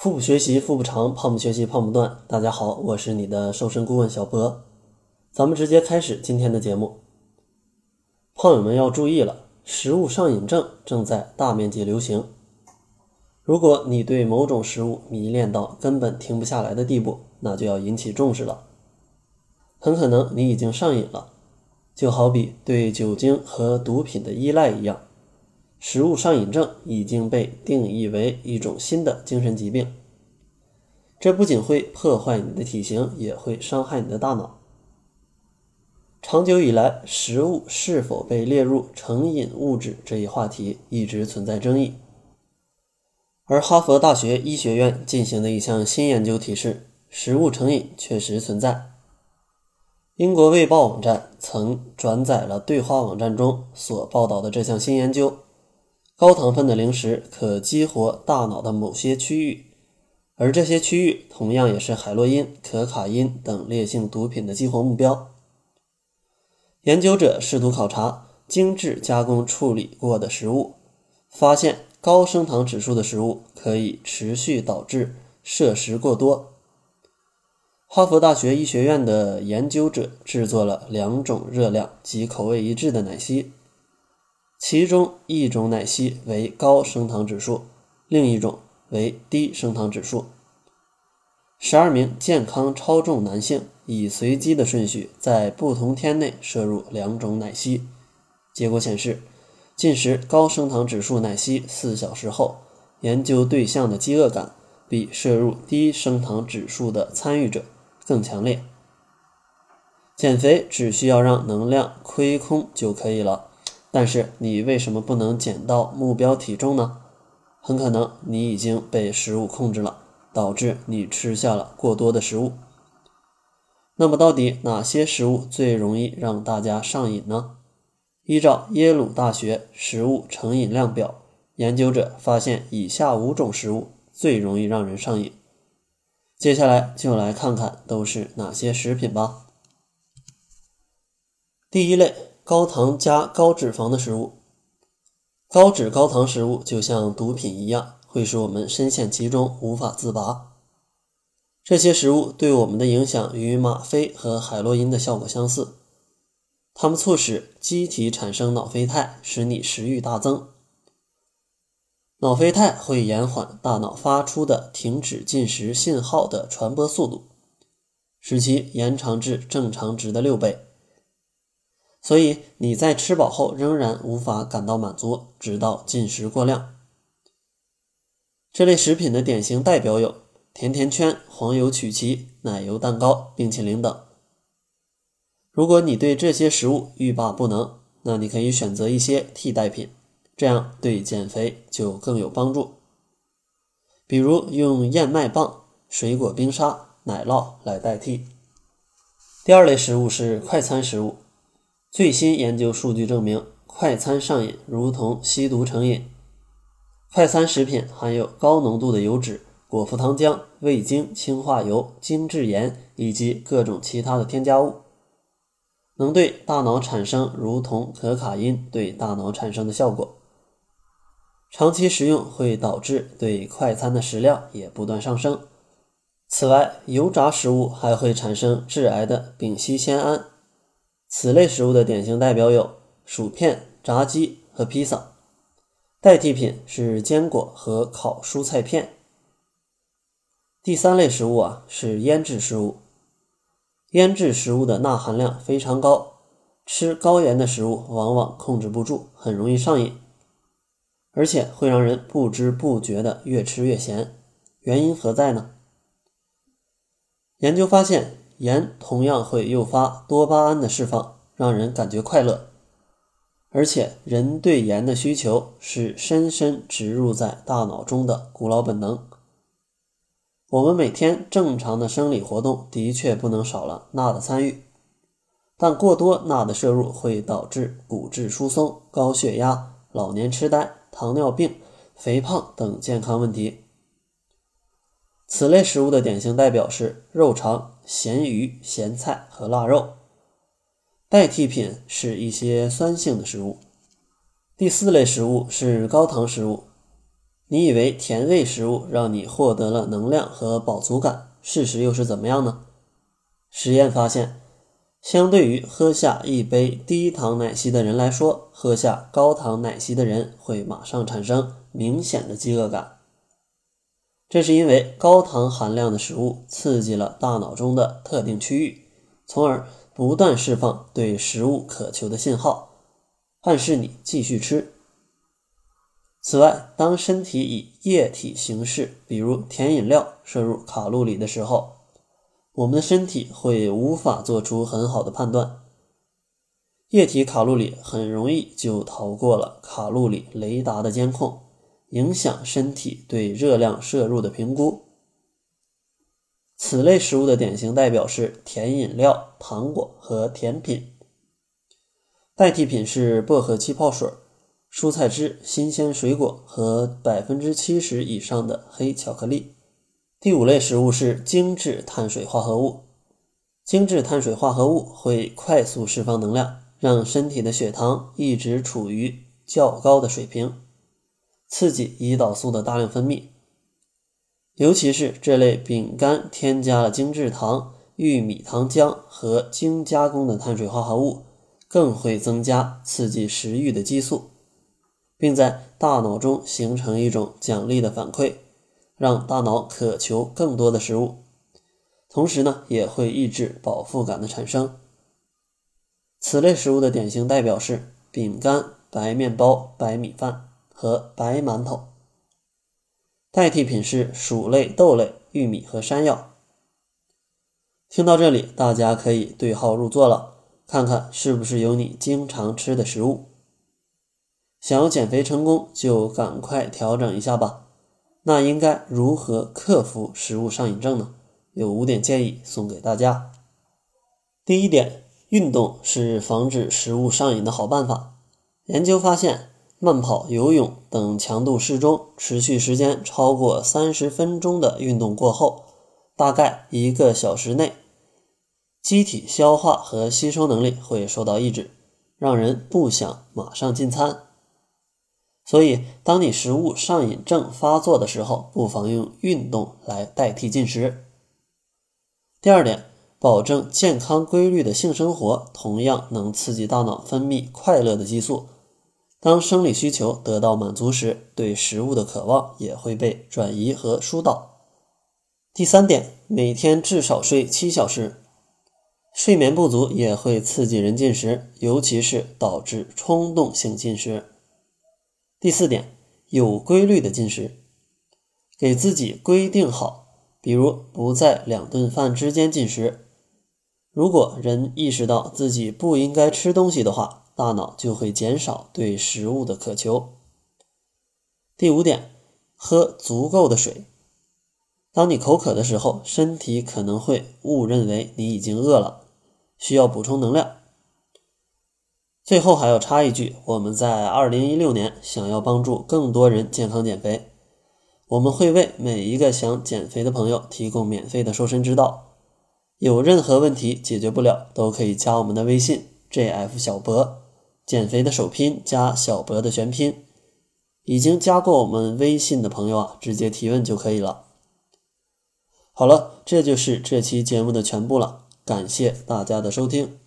腹部学习腹部长，胖不学习胖不断。大家好，我是你的瘦身顾问小博，咱们直接开始今天的节目。胖友们要注意了，食物上瘾症正在大面积流行。如果你对某种食物迷恋到根本停不下来的地步，那就要引起重视了。很可能你已经上瘾了，就好比对酒精和毒品的依赖一样。食物上瘾症已经被定义为一种新的精神疾病，这不仅会破坏你的体型，也会伤害你的大脑。长久以来，食物是否被列入成瘾物质这一话题一直存在争议，而哈佛大学医学院进行的一项新研究提示，食物成瘾确实存在。英国《卫报》网站曾转载了对话网站中所报道的这项新研究。高糖分的零食可激活大脑的某些区域，而这些区域同样也是海洛因、可卡因等烈性毒品的激活目标。研究者试图考察精致加工处理过的食物，发现高升糖指数的食物可以持续导致摄食过多。哈佛大学医学院的研究者制作了两种热量及口味一致的奶昔。其中一种奶昔为高升糖指数，另一种为低升糖指数。十二名健康超重男性以随机的顺序在不同天内摄入两种奶昔，结果显示，进食高升糖指数奶昔四小时后，研究对象的饥饿感比摄入低升糖指数的参与者更强烈。减肥只需要让能量亏空就可以了。但是你为什么不能减到目标体重呢？很可能你已经被食物控制了，导致你吃下了过多的食物。那么到底哪些食物最容易让大家上瘾呢？依照耶鲁大学食物成瘾量表，研究者发现以下五种食物最容易让人上瘾。接下来就来看看都是哪些食品吧。第一类。高糖加高脂肪的食物，高脂高糖食物就像毒品一样，会使我们深陷其中无法自拔。这些食物对我们的影响与吗啡和海洛因的效果相似，它们促使机体产生脑啡肽，使你食欲大增。脑啡肽会延缓大脑发出的停止进食信号的传播速度，使其延长至正常值的六倍。所以你在吃饱后仍然无法感到满足，直到进食过量。这类食品的典型代表有甜甜圈、黄油曲奇、奶油蛋糕、冰淇淋等。如果你对这些食物欲罢不能，那你可以选择一些替代品，这样对减肥就更有帮助。比如用燕麦棒、水果冰沙、奶酪来代替。第二类食物是快餐食物。最新研究数据证明，快餐上瘾如同吸毒成瘾。快餐食品含有高浓度的油脂、果葡糖浆、味精、氢化油、精制盐以及各种其他的添加物，能对大脑产生如同可卡因对大脑产生的效果。长期食用会导致对快餐的食量也不断上升。此外，油炸食物还会产生致癌的丙烯酰胺。此类食物的典型代表有薯片、炸鸡和披萨，代替品是坚果和烤蔬菜片。第三类食物啊是腌制食物，腌制食物的钠含量非常高，吃高盐的食物往往控制不住，很容易上瘾，而且会让人不知不觉的越吃越咸。原因何在呢？研究发现。盐同样会诱发多巴胺的释放，让人感觉快乐。而且，人对盐的需求是深深植入在大脑中的古老本能。我们每天正常的生理活动的确不能少了钠的参与，但过多钠的摄入会导致骨质疏松、高血压、老年痴呆、糖尿病、肥胖等健康问题。此类食物的典型代表是肉肠、咸鱼、咸菜和腊肉，代替品是一些酸性的食物。第四类食物是高糖食物，你以为甜味食物让你获得了能量和饱足感，事实又是怎么样呢？实验发现，相对于喝下一杯低糖奶昔的人来说，喝下高糖奶昔的人会马上产生明显的饥饿感。这是因为高糖含量的食物刺激了大脑中的特定区域，从而不断释放对食物渴求的信号，暗示你继续吃。此外，当身体以液体形式，比如甜饮料摄入卡路里的时候，我们的身体会无法做出很好的判断。液体卡路里很容易就逃过了卡路里雷达的监控。影响身体对热量摄入的评估。此类食物的典型代表是甜饮料、糖果和甜品，代替品是薄荷气泡水、蔬菜汁、新鲜水果和百分之七十以上的黑巧克力。第五类食物是精致碳水化合物，精致碳水化合物会快速释放能量，让身体的血糖一直处于较高的水平。刺激胰岛素的大量分泌，尤其是这类饼干添加了精制糖、玉米糖浆和精加工的碳水化合物，更会增加刺激食欲的激素，并在大脑中形成一种奖励的反馈，让大脑渴求更多的食物。同时呢，也会抑制饱腹感的产生。此类食物的典型代表是饼干、白面包、白米饭。和白馒头，代替品是薯类、豆类、玉米和山药。听到这里，大家可以对号入座了，看看是不是有你经常吃的食物。想要减肥成功，就赶快调整一下吧。那应该如何克服食物上瘾症呢？有五点建议送给大家。第一点，运动是防止食物上瘾的好办法。研究发现。慢跑、游泳等强度适中、持续时间超过三十分钟的运动过后，大概一个小时内，机体消化和吸收能力会受到抑制，让人不想马上进餐。所以，当你食物上瘾症发作的时候，不妨用运动来代替进食。第二点，保证健康规律的性生活，同样能刺激大脑分泌快乐的激素。当生理需求得到满足时，对食物的渴望也会被转移和疏导。第三点，每天至少睡七小时，睡眠不足也会刺激人进食，尤其是导致冲动性进食。第四点，有规律的进食，给自己规定好，比如不在两顿饭之间进食。如果人意识到自己不应该吃东西的话，大脑就会减少对食物的渴求。第五点，喝足够的水。当你口渴的时候，身体可能会误认为你已经饿了，需要补充能量。最后还要插一句，我们在二零一六年想要帮助更多人健康减肥，我们会为每一个想减肥的朋友提供免费的瘦身指导。有任何问题解决不了，都可以加我们的微信 jf 小博。减肥的首拼加小博的全拼，已经加过我们微信的朋友啊，直接提问就可以了。好了，这就是这期节目的全部了，感谢大家的收听。